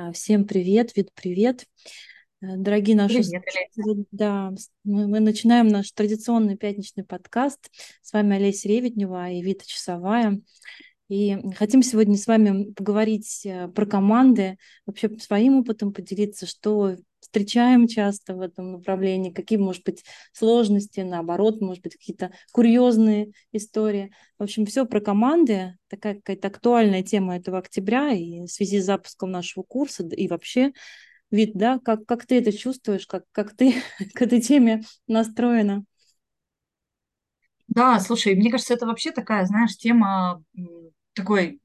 А, всем привет, Вид, привет. Э, дорогие наши Привет, да, мы, мы начинаем наш традиционный пятничный подкаст. С вами Олеся Реведнева и Вита Часовая. И хотим сегодня с вами поговорить э, про команды, вообще своим опытом поделиться, что встречаем часто в этом направлении, какие, может быть, сложности, наоборот, может быть, какие-то курьезные истории. В общем, все про команды, такая какая-то актуальная тема этого октября и в связи с запуском нашего курса и вообще вид, да, как, как ты это чувствуешь, как, как ты к этой теме настроена? Да, слушай, мне кажется, это вообще такая, знаешь, тема такой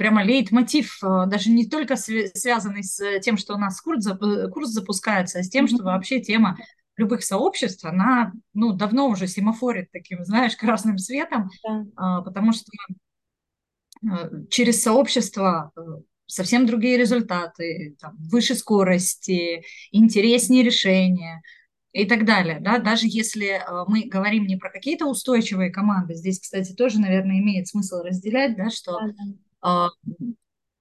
прямо лейтмотив, э, даже не только связанный с тем, что у нас курс, э, курс запускается, а с тем, что вообще тема любых сообществ, она ну, давно уже семафорит таким, знаешь, красным светом, да. потому что э, через сообщество совсем другие результаты, там, выше скорости, интереснее решения и так далее. Да? Даже если мы говорим не про какие-то устойчивые команды, здесь, кстати, тоже, наверное, имеет смысл разделять, да, что а,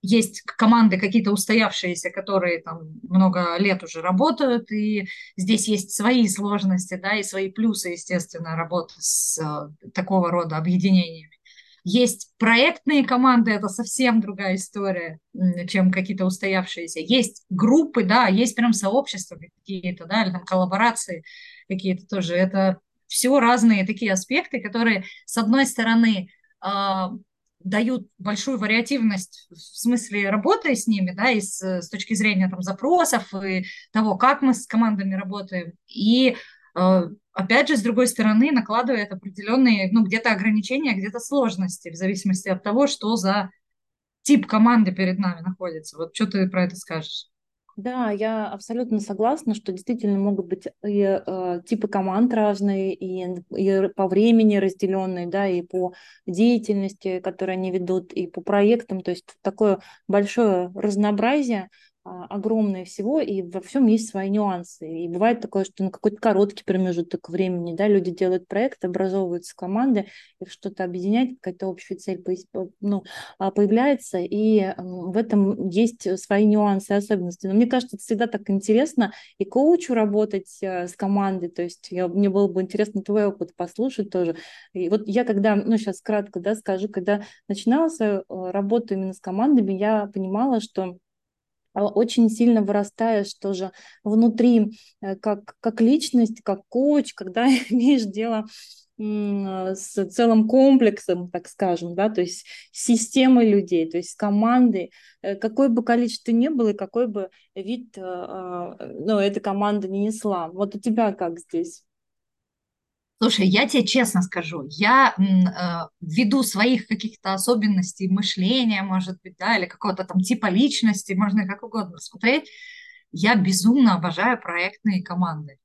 есть команды какие-то устоявшиеся, которые там много лет уже работают, и здесь есть свои сложности, да, и свои плюсы, естественно, работы с э, такого рода объединениями. Есть проектные команды, это совсем другая история, чем какие-то устоявшиеся. Есть группы, да, есть прям сообщества какие-то, да, или там коллаборации какие-то тоже. Это все разные такие аспекты, которые, с одной стороны, а, дают большую вариативность в смысле работы с ними, да, и с, с точки зрения там запросов и того, как мы с командами работаем. И э, опять же, с другой стороны, накладывает определенные, ну, где-то ограничения, где-то сложности, в зависимости от того, что за тип команды перед нами находится. Вот что ты про это скажешь? Да, я абсолютно согласна, что действительно могут быть и э, типы команд разные, и, и по времени разделенные, да, и по деятельности, которые они ведут, и по проектам. То есть такое большое разнообразие. А, огромное всего, и во всем есть свои нюансы. И бывает такое, что на какой-то короткий промежуток времени да, люди делают проект, образовываются команды, их что-то объединяет, какая-то общая цель ну, а, появляется, и в этом есть свои нюансы и особенности. Но мне кажется, это всегда так интересно и коучу работать э, с командой, то есть я, мне было бы интересно твой опыт послушать тоже. И вот я когда, ну сейчас кратко да, скажу, когда начинала свою э, работу именно с командами, я понимала, что очень сильно вырастаешь тоже внутри э, как, как личность, как коуч, когда имеешь дело с целым комплексом, так скажем, да, то есть системой людей, то есть командой, э, какой бы количество ни было и какой бы вид э, а, ну, эта команда не несла. Вот у тебя как здесь? Слушай, я тебе честно скажу, я э, ввиду своих каких-то особенностей мышления, может быть, да, или какого-то там типа личности, можно как угодно смотреть, я безумно обожаю проектные команды.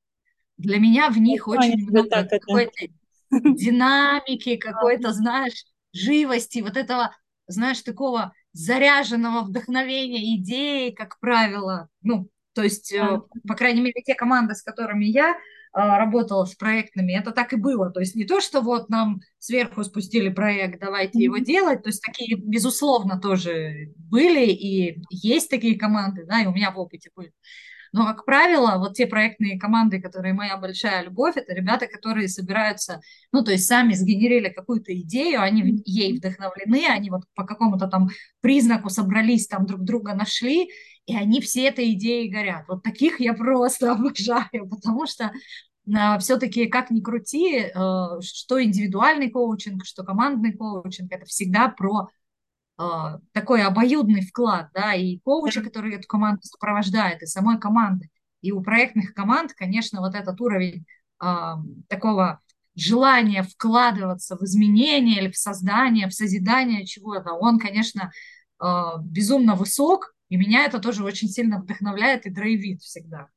Для меня в них ну, очень много какой-то динамики, какой-то, знаешь, живости, вот этого, знаешь, такого заряженного вдохновения идеи, как правило. Ну, то есть, э, по крайней мере, те команды, с которыми я работала с проектными, это так и было. То есть не то, что вот нам сверху спустили проект, давайте его делать. То есть такие, безусловно, тоже были и есть такие команды, да, и у меня в опыте были. Но, как правило, вот те проектные команды, которые моя большая любовь, это ребята, которые собираются, ну, то есть сами сгенерили какую-то идею, они ей вдохновлены, они вот по какому-то там признаку собрались, там друг друга нашли, и они все этой идеей горят. Вот таких я просто обожаю, потому что а, все-таки, как ни крути, э, что индивидуальный коучинг, что командный коучинг, это всегда про такой обоюдный вклад, да, и коуча, который эту команду сопровождает, и самой команды. И у проектных команд, конечно, вот этот уровень а, такого желания вкладываться в изменения или в создание, в созидание чего-то, он, конечно, безумно высок, и меня это тоже очень сильно вдохновляет и драйвит всегда.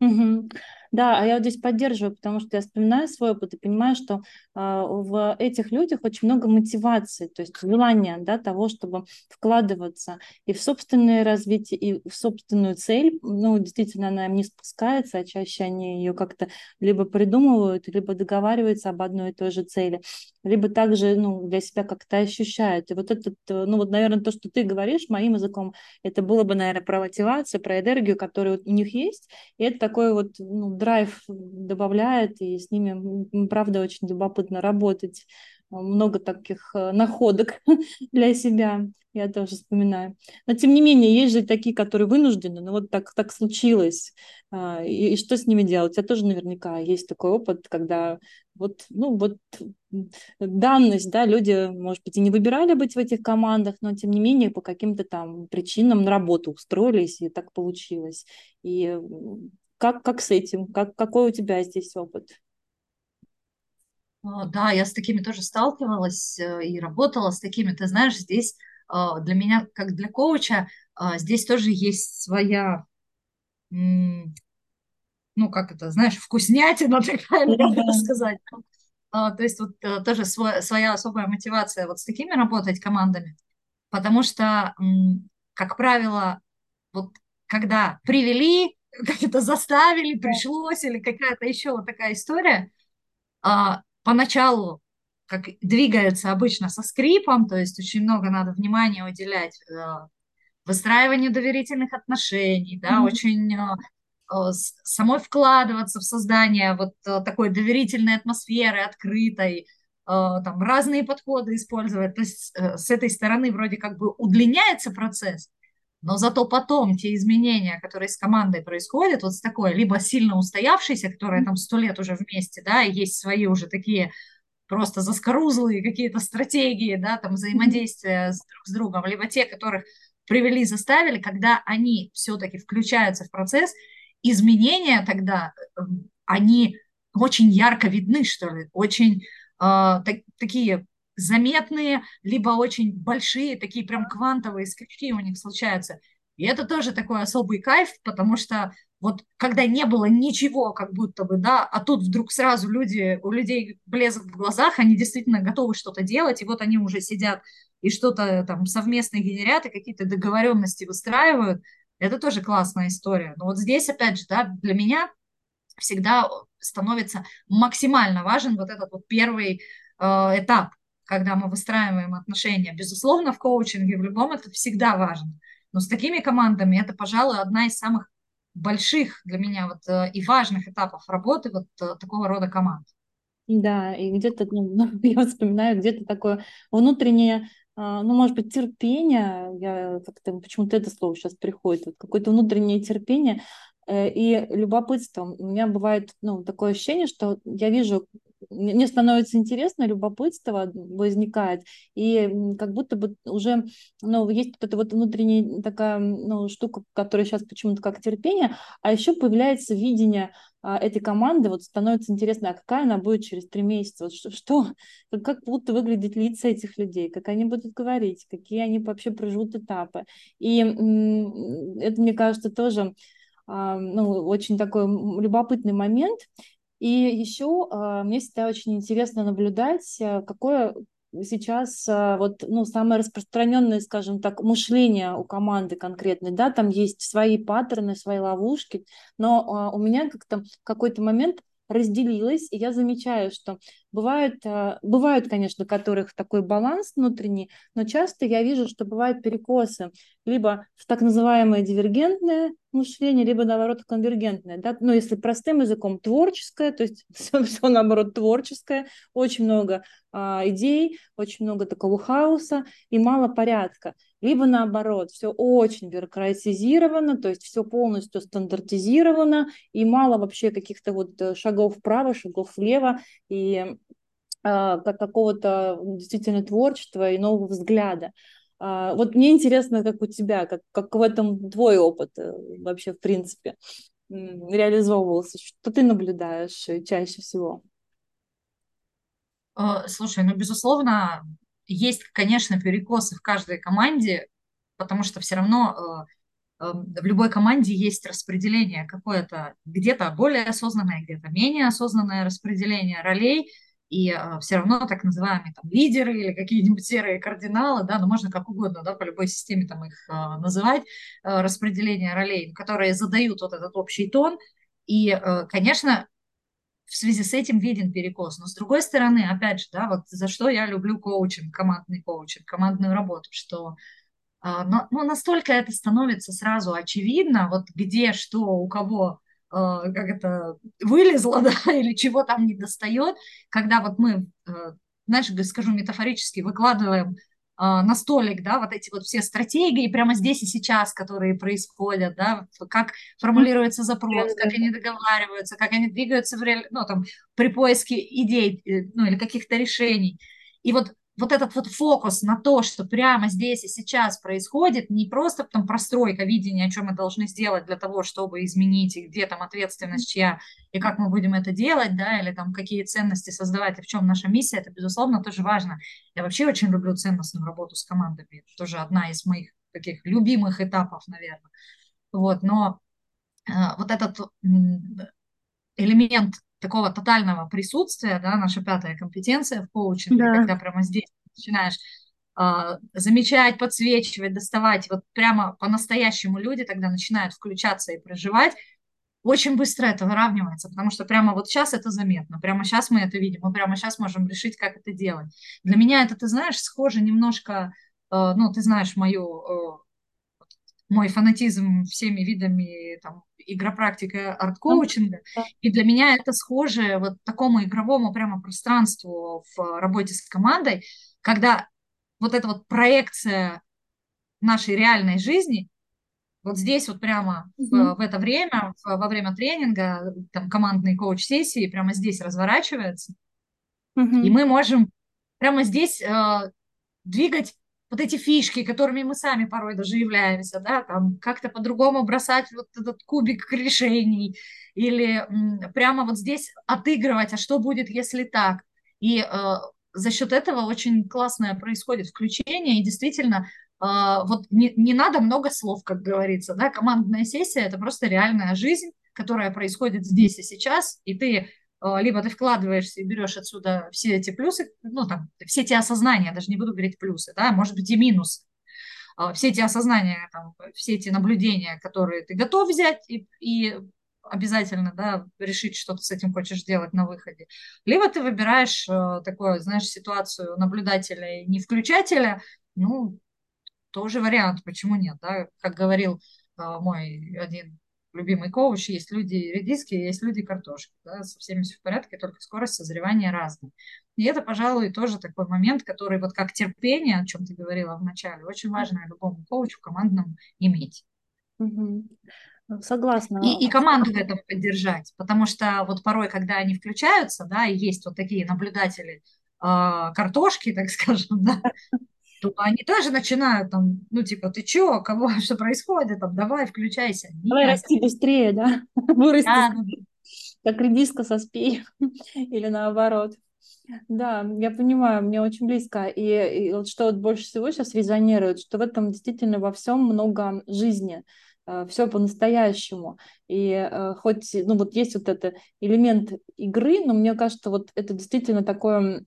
Угу. Да, а я здесь поддерживаю, потому что я вспоминаю свой опыт и понимаю, что э, в этих людях очень много мотивации, то есть желания да, того, чтобы вкладываться и в собственное развитие, и в собственную цель. Ну, действительно, она им не спускается, а чаще они ее как-то либо придумывают, либо договариваются об одной и той же цели, либо также ну, для себя как-то ощущают. И вот этот, э, ну вот, наверное, то, что ты говоришь моим языком, это было бы, наверное, про мотивацию, про энергию, которая у них есть, и это такой вот ну, драйв добавляет, и с ними, правда, очень любопытно работать. Много таких э, находок для себя, я тоже вспоминаю. Но, тем не менее, есть же такие, которые вынуждены, ну вот так, так случилось, а, и, и что с ними делать? У тебя тоже наверняка есть такой опыт, когда вот, ну, вот данность, да, люди, может быть, и не выбирали быть в этих командах, но, тем не менее, по каким-то там причинам на работу устроились, и так получилось. И как, как с этим? Как, какой у тебя здесь опыт? А, да, я с такими тоже сталкивалась э, и работала с такими. Ты знаешь, здесь а, для меня, как для коуча, а, здесь тоже есть своя, ну, как это, знаешь, вкуснятина такая, можно сказать. То есть вот э, тоже своя особая мотивация вот с такими работать командами, потому что, как правило, вот когда привели, как это заставили, пришлось, или какая-то еще вот такая история, а, поначалу как двигается обычно со скрипом, то есть очень много надо внимания уделять э, выстраиванию доверительных отношений, да, mm-hmm. очень э, э, самой вкладываться в создание вот такой доверительной атмосферы, открытой, там разные подходы использовать. То есть с этой стороны вроде как бы удлиняется процесс, но зато потом те изменения, которые с командой происходят, вот с такой, либо сильно устоявшейся, которая там сто лет уже вместе, да, и есть свои уже такие просто заскорузлые какие-то стратегии, да, там взаимодействия с, друг с другом, либо те, которых привели, заставили, когда они все-таки включаются в процесс, изменения тогда, эм, они очень ярко видны, что ли, очень э, так, такие заметные, либо очень большие, такие прям квантовые скачки у них случаются. И это тоже такой особый кайф, потому что вот когда не было ничего, как будто бы, да, а тут вдруг сразу люди, у людей блеск в глазах, они действительно готовы что-то делать, и вот они уже сидят и что-то там совместно генерят, и какие-то договоренности выстраивают, это тоже классная история. Но вот здесь, опять же, да, для меня всегда становится максимально важен вот этот вот первый э, этап, когда мы выстраиваем отношения. Безусловно, в коучинге, в любом это всегда важно. Но с такими командами это, пожалуй, одна из самых больших для меня вот э, и важных этапов работы вот э, такого рода команд. Да, и где-то, ну, я вспоминаю, где-то такое внутреннее, а, ну, может быть, терпение, я как-то почему-то это слово сейчас приходит, вот какое-то внутреннее терпение э, и любопытство. У меня бывает, ну, такое ощущение, что я вижу мне становится интересно, любопытство возникает, и как будто бы уже, ну, есть вот эта вот внутренняя такая, ну, штука, которая сейчас почему-то как терпение, а еще появляется видение а, этой команды, вот становится интересно, а какая она будет через три месяца, вот что, что как будут выглядеть лица этих людей, как они будут говорить, какие они вообще проживут этапы, и это, мне кажется, тоже а, ну, очень такой любопытный момент, и еще э, мне всегда очень интересно наблюдать, э, какое сейчас э, вот, ну, самое распространенное, скажем так, мышление у команды конкретной, да, там есть свои паттерны, свои ловушки, но у меня как-то в какой-то момент разделилась, и я замечаю, что бывают, а, бывают, конечно, у которых такой баланс внутренний, но часто я вижу, что бывают перекосы либо в так называемое дивергентное мышление, либо, наоборот, конвергентное. Да? Ну, если простым языком, творческое, то есть все, все наоборот, творческое, очень много а, идей, очень много такого хаоса и мало порядка либо наоборот, все очень бюрократизировано, то есть все полностью стандартизировано, и мало вообще каких-то вот э, шагов вправо, шагов влево, и а, как какого-то действительно творчества и нового взгляда. А, вот мне интересно, как у тебя, как, как в этом твой опыт э, вообще, в принципе, реализовывался, что ты наблюдаешь э, чаще всего? Слушай, ну, безусловно, есть, конечно, перекосы в каждой команде, потому что все равно эм, в любой команде есть распределение. Какое-то, где-то более осознанное, где-то менее осознанное распределение ролей, и э, все равно так называемые там лидеры или какие-нибудь серые кардиналы, да, ну можно как угодно, да, по любой системе там их э, называть, э, распределение ролей, которые задают вот этот общий тон, и, э, конечно, в связи с этим виден перекос. Но с другой стороны, опять же, да, вот за что я люблю коучинг, командный коучинг, командную работу, что а, ну, настолько это становится сразу очевидно, вот где что у кого а, как это вылезло, да, или чего там не достает, когда вот мы, э, знаешь, скажу метафорически, выкладываем на столик, да, вот эти вот все стратегии прямо здесь и сейчас, которые происходят, да, как формулируется запрос, как они договариваются, как они двигаются в реаль... ну, там, при поиске идей, э, ну, или каких-то решений. И вот вот этот вот фокус на то, что прямо здесь и сейчас происходит, не просто там простройка видения, о чем мы должны сделать для того, чтобы изменить, и где там ответственность чья, и как мы будем это делать, да, или там какие ценности создавать, и в чем наша миссия, это, безусловно, тоже важно. Я вообще очень люблю ценностную работу с командами, это тоже одна из моих таких любимых этапов, наверное. Вот, но э, вот этот элемент такого тотального присутствия, да, наша пятая компетенция в коучинге, да. когда прямо здесь начинаешь э, замечать, подсвечивать, доставать, вот прямо по-настоящему люди тогда начинают включаться и проживать, очень быстро это выравнивается, потому что прямо вот сейчас это заметно, прямо сейчас мы это видим, мы прямо сейчас можем решить, как это делать. Для меня это, ты знаешь, схоже немножко, э, ну, ты знаешь мою, э, мой фанатизм всеми видами там, игропрактика арт-коучинга. И для меня это схоже вот такому игровому прямо пространству в работе с командой, когда вот эта вот проекция нашей реальной жизни вот здесь вот прямо mm-hmm. в, в это время, в, во время тренинга, там командной коуч-сессии прямо здесь разворачивается, mm-hmm. и мы можем прямо здесь э, двигать вот эти фишки, которыми мы сами порой даже являемся, да, там как-то по-другому бросать вот этот кубик решений или м, прямо вот здесь отыгрывать, а что будет, если так. И э, за счет этого очень классное происходит включение, и действительно э, вот не, не надо много слов, как говорится, да, командная сессия – это просто реальная жизнь, которая происходит здесь и сейчас, и ты либо ты вкладываешься и берешь отсюда все эти плюсы, ну, там, все эти осознания, даже не буду говорить плюсы, да, может быть и минус, а, все эти осознания, там, все эти наблюдения, которые ты готов взять и, и обязательно, да, решить, что ты с этим хочешь делать на выходе. Либо ты выбираешь э, такую, знаешь, ситуацию наблюдателя и не включателя, ну, тоже вариант, почему нет, да, как говорил э, мой один любимый коуч, есть люди редиски, есть люди картошки, да, со всеми все в порядке, только скорость созревания разная. И это, пожалуй, тоже такой момент, который вот как терпение, о чем ты говорила в начале, очень важно любому коучу командному иметь. Угу. Согласна. И, и команду в этом поддержать, потому что вот порой, когда они включаются, да, и есть вот такие наблюдатели э, картошки, так скажем, да, то они тоже начинают там, ну, типа, ты чё, кого, что происходит, там, давай, включайся. Давай Нет. расти быстрее, да? Вырасти, да, ну, как редиска со спей, или наоборот. Да, я понимаю, мне очень близко. И, и вот что вот больше всего сейчас резонирует, что в этом действительно во всем много жизни. Э, все по-настоящему. И э, хоть, ну вот есть вот этот элемент игры, но мне кажется, вот это действительно такой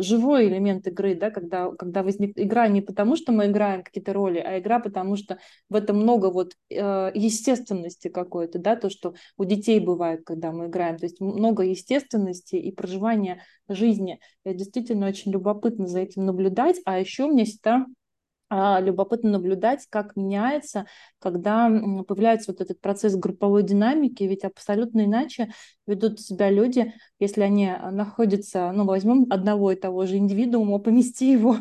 живой элемент игры, да, когда, когда возник игра не потому, что мы играем какие-то роли, а игра потому, что в этом много вот э, естественности какой-то, да, то, что у детей бывает, когда мы играем, то есть много естественности и проживания жизни. Это действительно очень любопытно за этим наблюдать, а еще мне всегда любопытно наблюдать, как меняется, когда появляется вот этот процесс групповой динамики, ведь абсолютно иначе ведут себя люди, если они а, находятся, ну, возьмем одного и того же индивидуума, помести его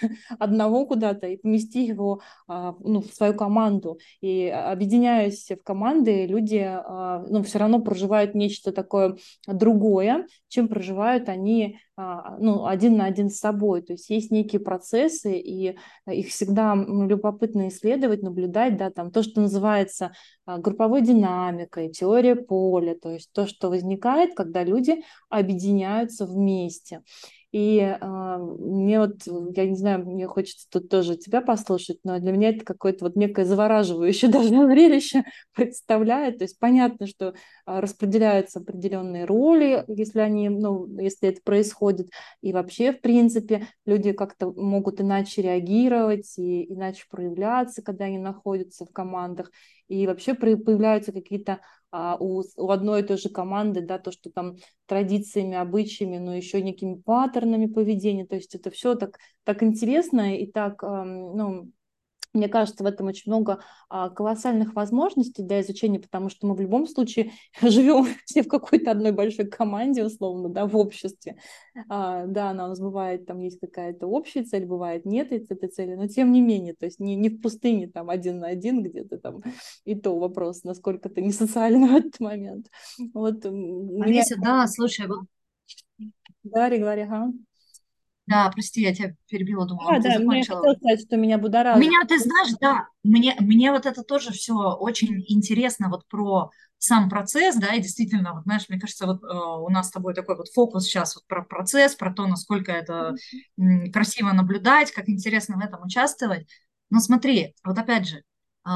одного куда-то и помести его а, ну, в свою команду. И объединяясь в команды, люди ну, все равно проживают нечто такое другое, чем проживают они ну, один на один с собой. То есть есть некие процессы, и их всегда любопытно исследовать, наблюдать, да, там то, что называется а, групповой динамикой, теория поля, то есть то, что возникает, когда люди объединяются вместе. И э, мне вот, я не знаю, мне хочется тут тоже тебя послушать, но для меня это какое-то вот некое завораживающее даже зрелище представляет. То есть понятно, что э, распределяются определенные роли, если они, ну, если это происходит, и вообще, в принципе, люди как-то могут иначе реагировать и иначе проявляться, когда они находятся в командах и вообще появляются какие-то а, у, у одной и той же команды, да, то, что там традициями, обычаями, но еще некими паттернами поведения, то есть это все так, так интересно и так, ну, мне кажется, в этом очень много а, колоссальных возможностей для изучения, потому что мы в любом случае живем все в какой-то одной большой команде, условно, да, в обществе. А, да, она у нас бывает, там есть какая-то общая цель, бывает нет этой цели, но тем не менее, то есть не, не в пустыне там один на один где-то там, и то вопрос, насколько ты не социальный в этот момент. Вот, Алиса, меня... да, слушай, вот... Говори, говори, ага. Да, прости, я тебя перебила, думала, а, ты да, закончила. Мне сказать, что меня будоражит. Меня, ты знаешь, да, мне, мне вот это тоже все очень интересно вот про сам процесс, да, и действительно, вот знаешь, мне кажется, вот э, у нас с тобой такой вот фокус сейчас вот про процесс, про то, насколько это mm-hmm. красиво наблюдать, как интересно в этом участвовать. Но смотри, вот опять же, э,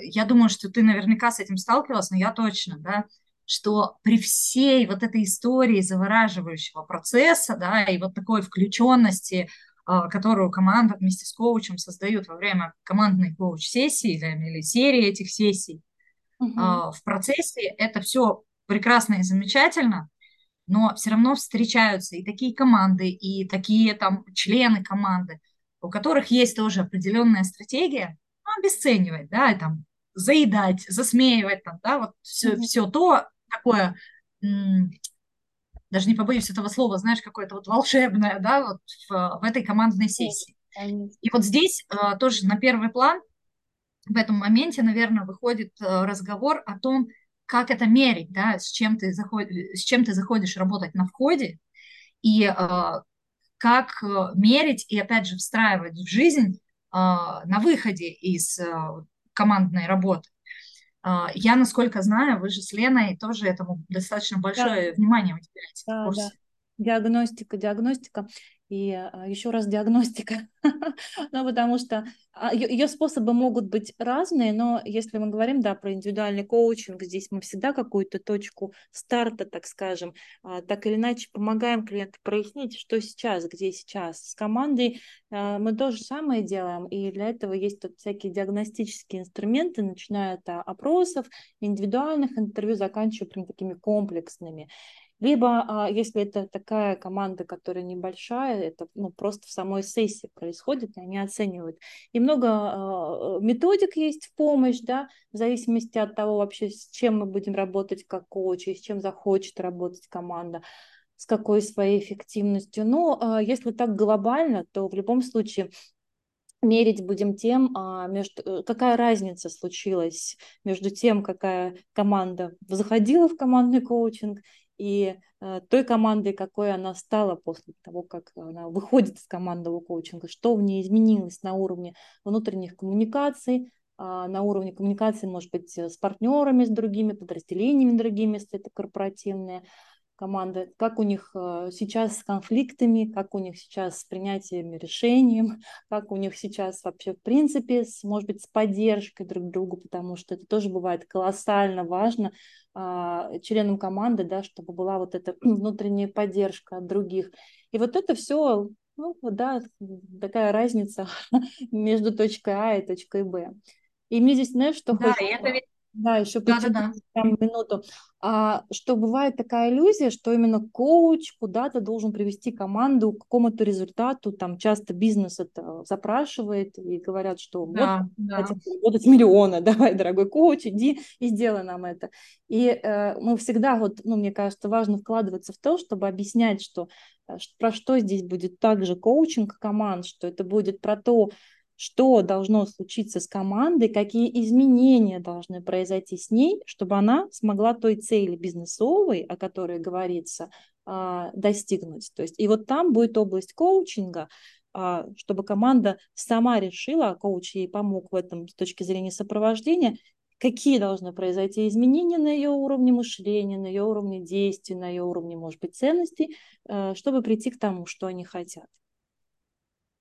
я думаю, что ты наверняка с этим сталкивалась, но я точно, да, что при всей вот этой истории завораживающего процесса, да, и вот такой включенности, а, которую команда вместе с коучем создают во время командной коуч-сессии или серии этих сессий, угу. в процессе это все прекрасно и замечательно, но все равно встречаются и такие команды, и такие там члены команды, у которых есть тоже определенная стратегия, ну, обесценивать, да, и там заедать, засмеивать, там, да, вот все, mm-hmm. все то такое, даже не побоюсь этого слова, знаешь, какое-то вот волшебное, да, вот в, в этой командной сессии. И вот здесь э, тоже на первый план в этом моменте, наверное, выходит э, разговор о том, как это мерить, да, с чем ты, заходишь, с чем ты заходишь работать на входе, и э, как э, мерить и, опять же, встраивать в жизнь э, на выходе из э, командной работы. А, я, насколько знаю, вы же с Леной тоже этому достаточно большое да. внимание уделяете да, в курсе. Да. Диагностика, диагностика и а, еще раз диагностика. ну, потому что ее а, способы могут быть разные, но если мы говорим, да, про индивидуальный коучинг, здесь мы всегда какую-то точку старта, так скажем, а, так или иначе помогаем клиенту прояснить, что сейчас, где сейчас. С командой мы то же самое делаем, и для этого есть тут всякие диагностические инструменты, начиная от опросов, индивидуальных интервью, заканчивая прям такими комплексными. Либо, а, если это такая команда, которая небольшая, это ну, просто в самой сессии происходит, и они оценивают. И много а, методик есть в помощь, да, в зависимости от того вообще, с чем мы будем работать как коучи, с чем захочет работать команда с какой своей эффективностью. Но а, если так глобально, то в любом случае мерить будем тем, между, э, какая разница случилась между тем, какая команда заходила в командный коучинг и э, той командой, какой она стала после того, как она выходит из командного коучинга, что в ней изменилось на уровне внутренних коммуникаций, э, на уровне коммуникации, может быть, с партнерами, с другими подразделениями другими, если это корпоративные, команды, как у них э, сейчас с конфликтами, как у них сейчас с принятием решений, как у них сейчас вообще в принципе, с, может быть, с поддержкой друг другу, потому что это тоже бывает колоссально важно а, членам команды, да, чтобы была вот эта внутренняя поддержка от других. И вот это все, ну, да, такая разница между точкой А и точкой Б. И мне здесь, знаешь, что да, хочется... это ведь да, еще да, да, да. минуту. А, что бывает такая иллюзия, что именно коуч куда-то должен привести команду к какому-то результату. Там часто бизнес это запрашивает и говорят, что да, вот да. хотим заработать миллионы, давай, дорогой коуч, иди и сделай нам это. И э, мы всегда, вот, ну, мне кажется, важно вкладываться в то, чтобы объяснять, что э, про что здесь будет также коучинг команд, что это будет про то, что должно случиться с командой, какие изменения должны произойти с ней, чтобы она смогла той цели бизнесовой, о которой говорится, а, достигнуть. То есть, и вот там будет область коучинга, а, чтобы команда сама решила, а коуч ей помог в этом с точки зрения сопровождения, какие должны произойти изменения на ее уровне мышления, на ее уровне действий, на ее уровне, может быть, ценностей, э, чтобы прийти к тому, что они хотят.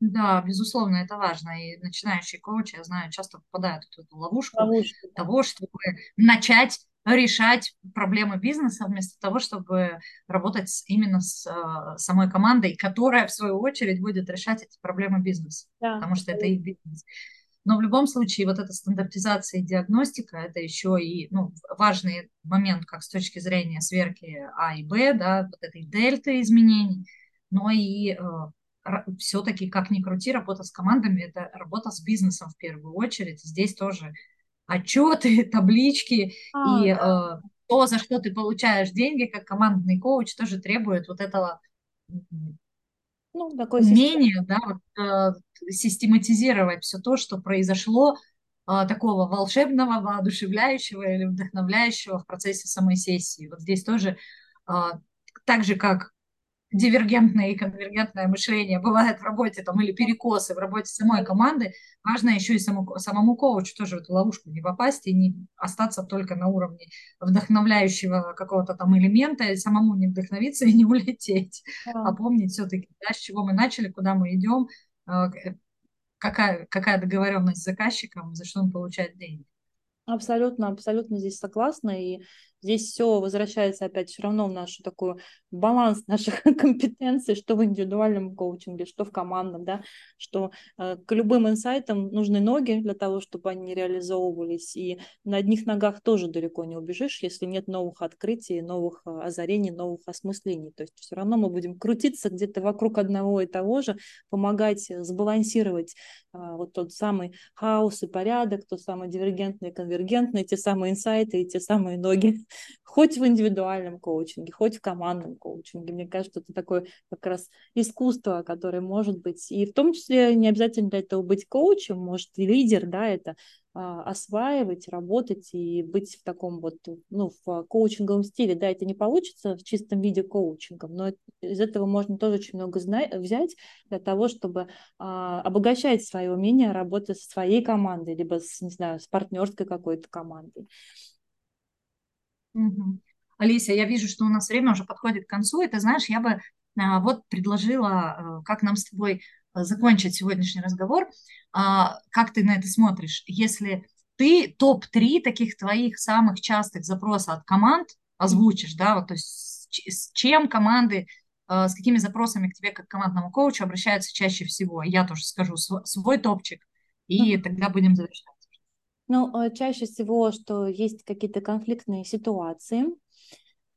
Да, безусловно, это важно. И начинающие коучи, я знаю, часто попадают в эту ловушку Ловушка, да. того, чтобы начать решать проблемы бизнеса вместо того, чтобы работать с, именно с э, самой командой, которая, в свою очередь, будет решать эти проблемы бизнеса, Да, потому что это их бизнес. Но в любом случае вот эта стандартизация и диагностика, это еще и ну, важный момент как с точки зрения сверки А и Б, да, вот этой дельты изменений, но и э, все-таки, как ни крути, работа с командами – это работа с бизнесом в первую очередь. Здесь тоже отчеты, таблички А, и э, да. то, за что ты получаешь деньги, как командный коуч, тоже требует вот этого Ну, такой умение, да, вот, э, систематизировать все то, что произошло э, такого волшебного, воодушевляющего или вдохновляющего в процессе самой сессии. Вот здесь тоже э, так же, как дивергентное и конвергентное мышление бывает в работе там или перекосы в работе самой команды, важно еще и самому, самому коучу тоже в эту ловушку не попасть и не остаться только на уровне вдохновляющего какого-то там элемента, и самому не вдохновиться и не улететь, а Да. помнить все-таки, да, с чего мы начали, куда мы идем, э, какая, какая договоренность с заказчиком, за что он получает деньги. Абсолютно, абсолютно здесь согласна. И здесь все возвращается опять все равно в нашу такую баланс наших компетенций, что в индивидуальном коучинге, что в командном, да, что э, к любым инсайтам нужны ноги для того, чтобы они реализовывались. И на одних ногах тоже далеко не убежишь, если нет новых открытий, новых э, озарений, новых осмыслений. То есть все равно мы будем крутиться где-то вокруг одного и того же, помогать сбалансировать э, вот тот самый хаос и порядок, тот самый дивергентный и конвергентный, те самые инсайты и те самые ноги. Хоть в индивидуальном коучинге, хоть в командном коучинге. Мне кажется, это такое как раз искусство, которое может быть. И в том числе не обязательно для этого быть коучем, может и лидер, да, это а, осваивать, работать и быть в таком вот, ну, в коучинговом стиле. Да, это не получится в чистом виде коучингом, но из этого можно тоже очень много взять для того, чтобы а, обогащать свое умение работать со своей командой, либо с, не знаю, с партнерской какой-то командой. Угу. Алисия, я вижу, что у нас время уже подходит к концу, и ты знаешь, я бы а, вот предложила, а, как нам с тобой а, закончить сегодняшний разговор. А, как ты на это смотришь? Если ты топ-3 таких твоих самых частых запросов от команд озвучишь, да, вот, то есть с, чем команды, а, с какими запросами к тебе как командному коучу обращаются чаще всего? Я тоже скажу свой топчик, и тогда будем завершать. Ну, э, чаще всего, что есть какие-то конфликтные ситуации.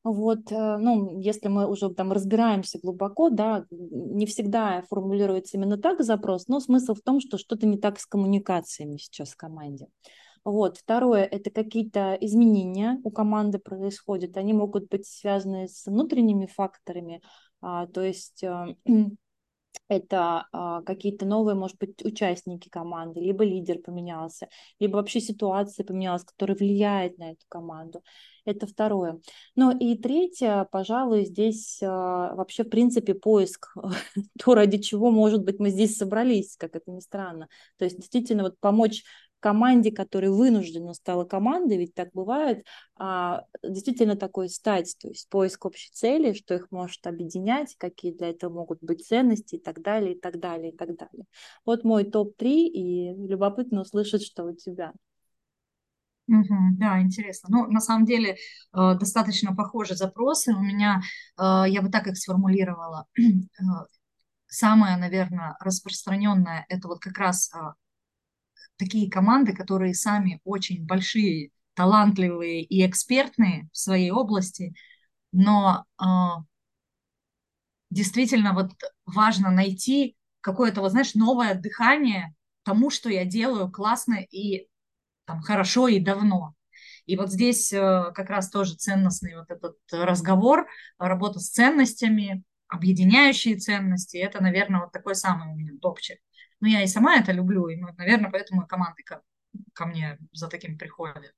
Вот, э, ну, если мы уже там разбираемся глубоко, да, не всегда формулируется именно так запрос, но смысл в том, что что-то не так с коммуникациями сейчас в команде. Вот. Второе – это какие-то изменения у команды происходят. Они могут быть связаны с внутренними факторами, а, то есть э, это а, какие-то новые, может быть, участники команды, либо лидер поменялся, либо вообще ситуация поменялась, которая влияет на эту команду. Это второе. Ну и третье, пожалуй, здесь а, вообще в принципе поиск, то, ради чего, может быть, мы здесь собрались, как это ни странно. То есть действительно вот помочь команде, которая вынуждена стала командой, ведь так бывает, а, действительно такой стать, то есть поиск общей цели, что их может объединять, какие для этого могут быть ценности и так далее, и так далее, и так далее. Вот мой топ-3, и любопытно услышать, что у тебя. Угу, да, интересно. Ну, на самом деле, э, достаточно похожие запросы. У меня, э, я бы так их сформулировала. Э, самое, наверное, распространенное, это вот как раз такие команды, которые сами очень большие, талантливые и экспертные в своей области, но э, действительно вот важно найти какое-то, вот, знаешь, новое дыхание тому, что я делаю классно и там, хорошо и давно. И вот здесь э, как раз тоже ценностный вот этот разговор, работа с ценностями, объединяющие ценности, это, наверное, вот такой самый у меня топчик. Ну, я и сама это люблю, и, наверное, поэтому и команды ко, ко мне за таким приходят.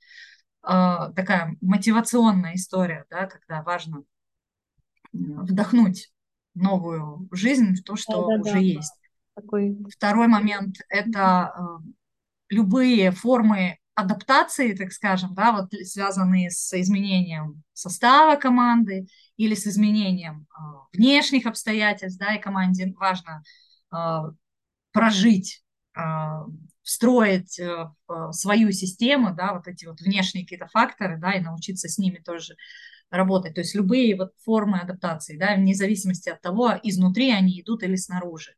Э, такая мотивационная история, да, когда важно вдохнуть новую жизнь в то, что Да, да, уже да. есть. Такой... Второй момент – это э, любые формы адаптации, так скажем, да, вот связанные с изменением состава команды или с изменением э, внешних обстоятельств, да, и команде важно э, прожить, э, встроить э, в свою систему, да, вот эти вот внешние какие-то факторы, да, и научиться с ними тоже работать. То есть любые вот формы адаптации, да, вне зависимости от того, изнутри они идут или снаружи.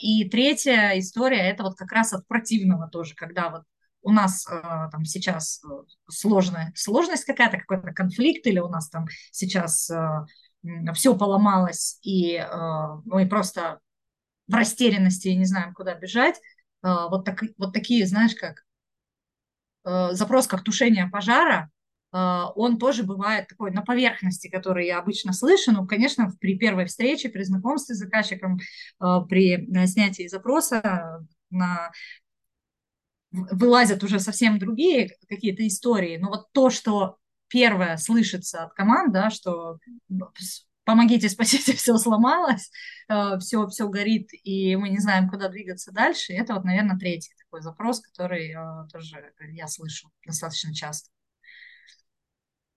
И третья история, это вот как раз от противного тоже, когда вот у нас э, там сейчас э, сложная сложность какая-то, какой-то конфликт, или у нас там сейчас э, все поломалось, и мы просто в растерянности и не знаем, куда бежать. Вот, так, вот такие, знаешь, как запрос как тушение пожара, он тоже бывает такой на поверхности, который я обычно слышу. Ну, конечно, при первой встрече, при знакомстве с заказчиком, при снятии запроса на вылазят уже совсем другие какие-то истории, но вот то, что первое слышится от команд, да, что помогите, спасите, все сломалось, все, э, все горит, и мы не знаем, куда двигаться дальше, это вот, наверное, третий такой запрос, который э, тоже я слышу достаточно часто.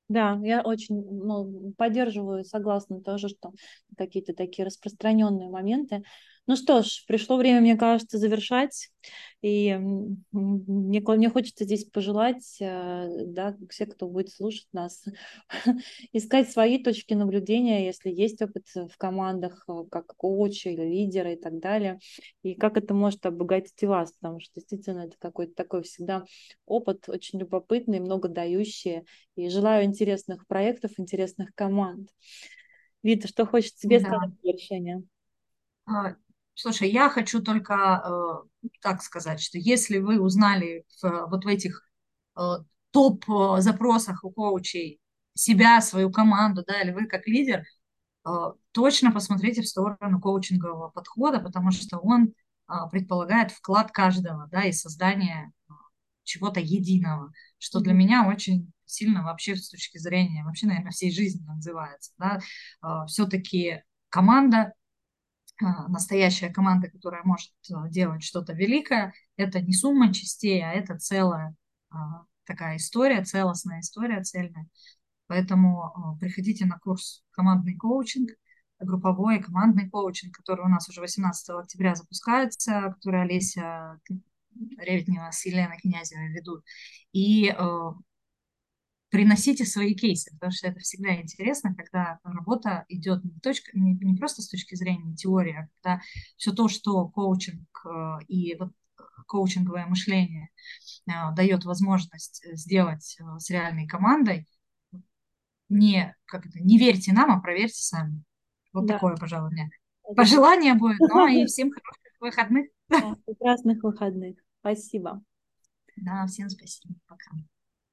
Да, я очень ну, поддерживаю, согласна тоже, что какие-то такие распространенные моменты. Ну что ж, пришло время, мне кажется, завершать. И мне, мне хочется здесь пожелать, э, да, все, кто будет слушать нас, искать свои точки наблюдения, если есть опыт в командах, э, как коуча или лидера и так далее, и как это может обогатить вас, потому что действительно это какой-то такой всегда опыт очень любопытный, много дающий, и желаю интересных проектов, интересных команд. Вита, что хочет тебе да. сказать в завершение? Слушай, я хочу только э, так сказать, что если вы узнали в, вот в этих э, топ-запросах у коучей себя, свою команду, да, или вы как лидер, э, точно посмотрите в сторону коучингового подхода, потому что он э, предполагает вклад каждого, да, и создание э, чего-то единого, что для меня очень сильно вообще с точки зрения, вообще, наверное, всей жизни называется, да, э, все-таки команда настоящая команда, которая может а, делать что-то великое, это не сумма частей, а это целая а, такая история, целостная история, цельная. Поэтому приходите на курс командный коучинг, групповой командный коучинг, который у нас уже 18 октября запускается, который Олеся Ревитнева с Еленой Князевой ведут. И приносите свои кейсы, потому что это всегда интересно, когда работа идет не, точка, не, не просто с точки зрения теории, а когда все то, что коучинг э, и вот коучинговое мышление э, дает возможность сделать э, с реальной командой, не, как это, не верьте нам, а проверьте сами. Вот да. такое, пожалуй, меня пожелание будет. Ну и всем хороших выходных. Да, прекрасных выходных. Спасибо. Да, всем спасибо. Пока.